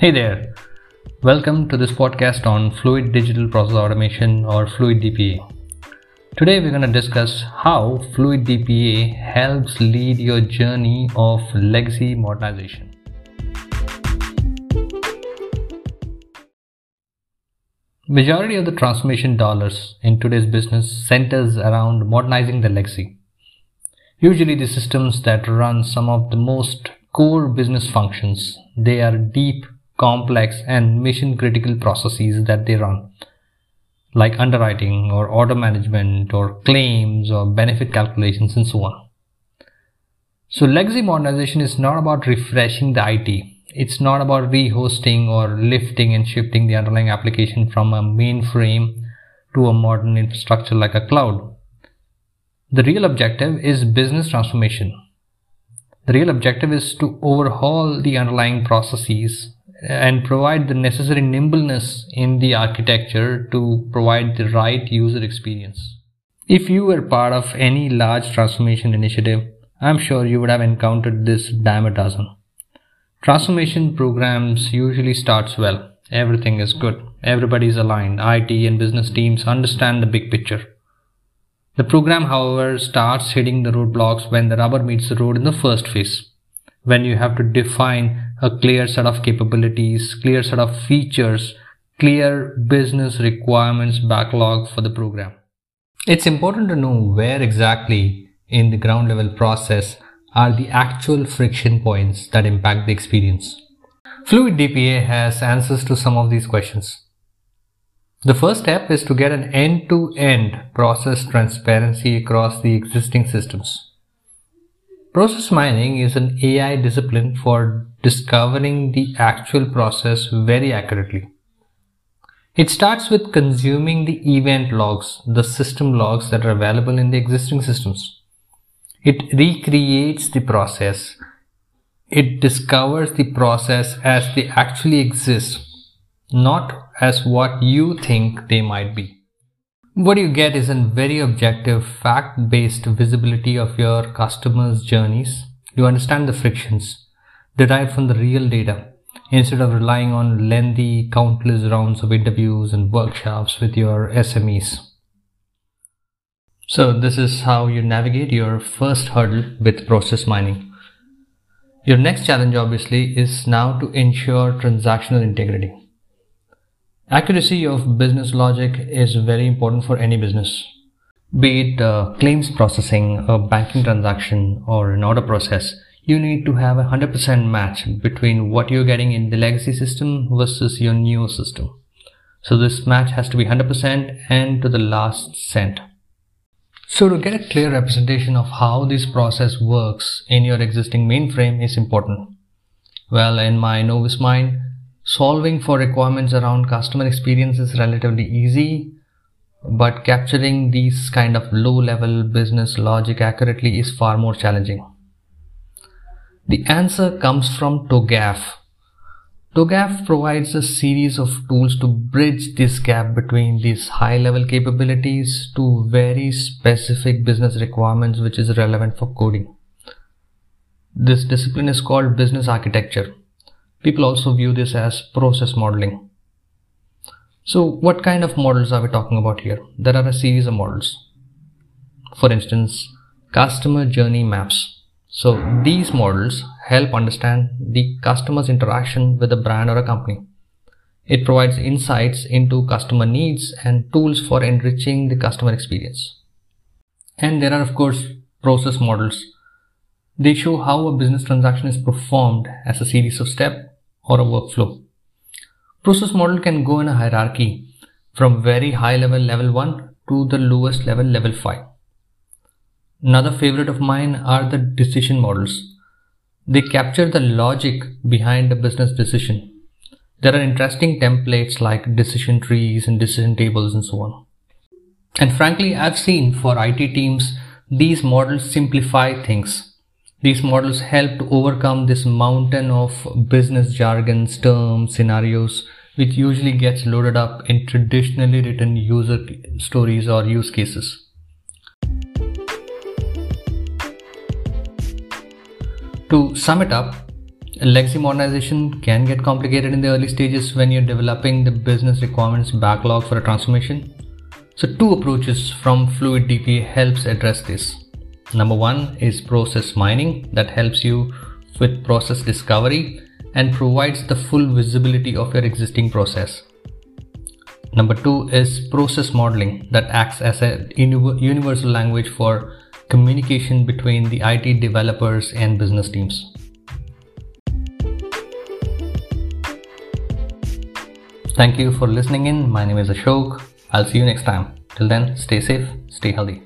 Hey there. Welcome to this podcast on Fluid Digital Process Automation or Fluid DPA. Today we're going to discuss how Fluid DPA helps lead your journey of legacy modernization. Majority of the transformation dollars in today's business centers around modernizing the legacy. Usually the systems that run some of the most core business functions, they are deep complex and mission critical processes that they run, like underwriting or order management or claims or benefit calculations and so on. So legacy modernization is not about refreshing the IT. It's not about rehosting or lifting and shifting the underlying application from a mainframe to a modern infrastructure like a cloud. The real objective is business transformation. The real objective is to overhaul the underlying processes and provide the necessary nimbleness in the architecture to provide the right user experience. If you were part of any large transformation initiative, I'm sure you would have encountered this dime a dozen. Transformation programs usually starts well. Everything is good. Everybody is aligned. IT and business teams understand the big picture. The program, however, starts hitting the roadblocks when the rubber meets the road in the first phase when you have to define a clear set of capabilities, clear set of features, clear business requirements backlog for the program. It's important to know where exactly in the ground level process are the actual friction points that impact the experience. Fluid DPA has answers to some of these questions. The first step is to get an end to end process transparency across the existing systems. Process mining is an AI discipline for discovering the actual process very accurately. It starts with consuming the event logs, the system logs that are available in the existing systems. It recreates the process. It discovers the process as they actually exist, not as what you think they might be. What you get is a very objective, fact based visibility of your customers' journeys. You understand the frictions derived from the real data instead of relying on lengthy, countless rounds of interviews and workshops with your SMEs. So, this is how you navigate your first hurdle with process mining. Your next challenge, obviously, is now to ensure transactional integrity. Accuracy of business logic is very important for any business. Be it uh, claims processing, a banking transaction, or an order process, you need to have a 100% match between what you're getting in the legacy system versus your new system. So this match has to be 100% and to the last cent. So to get a clear representation of how this process works in your existing mainframe is important. Well, in my novice mind, solving for requirements around customer experience is relatively easy but capturing these kind of low level business logic accurately is far more challenging the answer comes from TOGAF. TOGAF provides a series of tools to bridge this gap between these high level capabilities to very specific business requirements which is relevant for coding. This discipline is called business architecture People also view this as process modeling. So what kind of models are we talking about here? There are a series of models. For instance, customer journey maps. So these models help understand the customer's interaction with a brand or a company. It provides insights into customer needs and tools for enriching the customer experience. And there are of course process models. They show how a business transaction is performed as a series of steps or a workflow. Process model can go in a hierarchy from very high level level 1 to the lowest level level 5. Another favorite of mine are the decision models. They capture the logic behind a business decision. There are interesting templates like decision trees and decision tables and so on. And frankly, I've seen for IT teams, these models simplify things these models help to overcome this mountain of business jargons, terms, scenarios, which usually gets loaded up in traditionally written user stories or use cases. To sum it up, Legacy modernization can get complicated in the early stages when you're developing the business requirements backlog for a transformation. So two approaches from Fluid DP helps address this. Number one is process mining that helps you with process discovery and provides the full visibility of your existing process. Number two is process modeling that acts as a universal language for communication between the IT developers and business teams. Thank you for listening in. My name is Ashok. I'll see you next time. Till then, stay safe, stay healthy.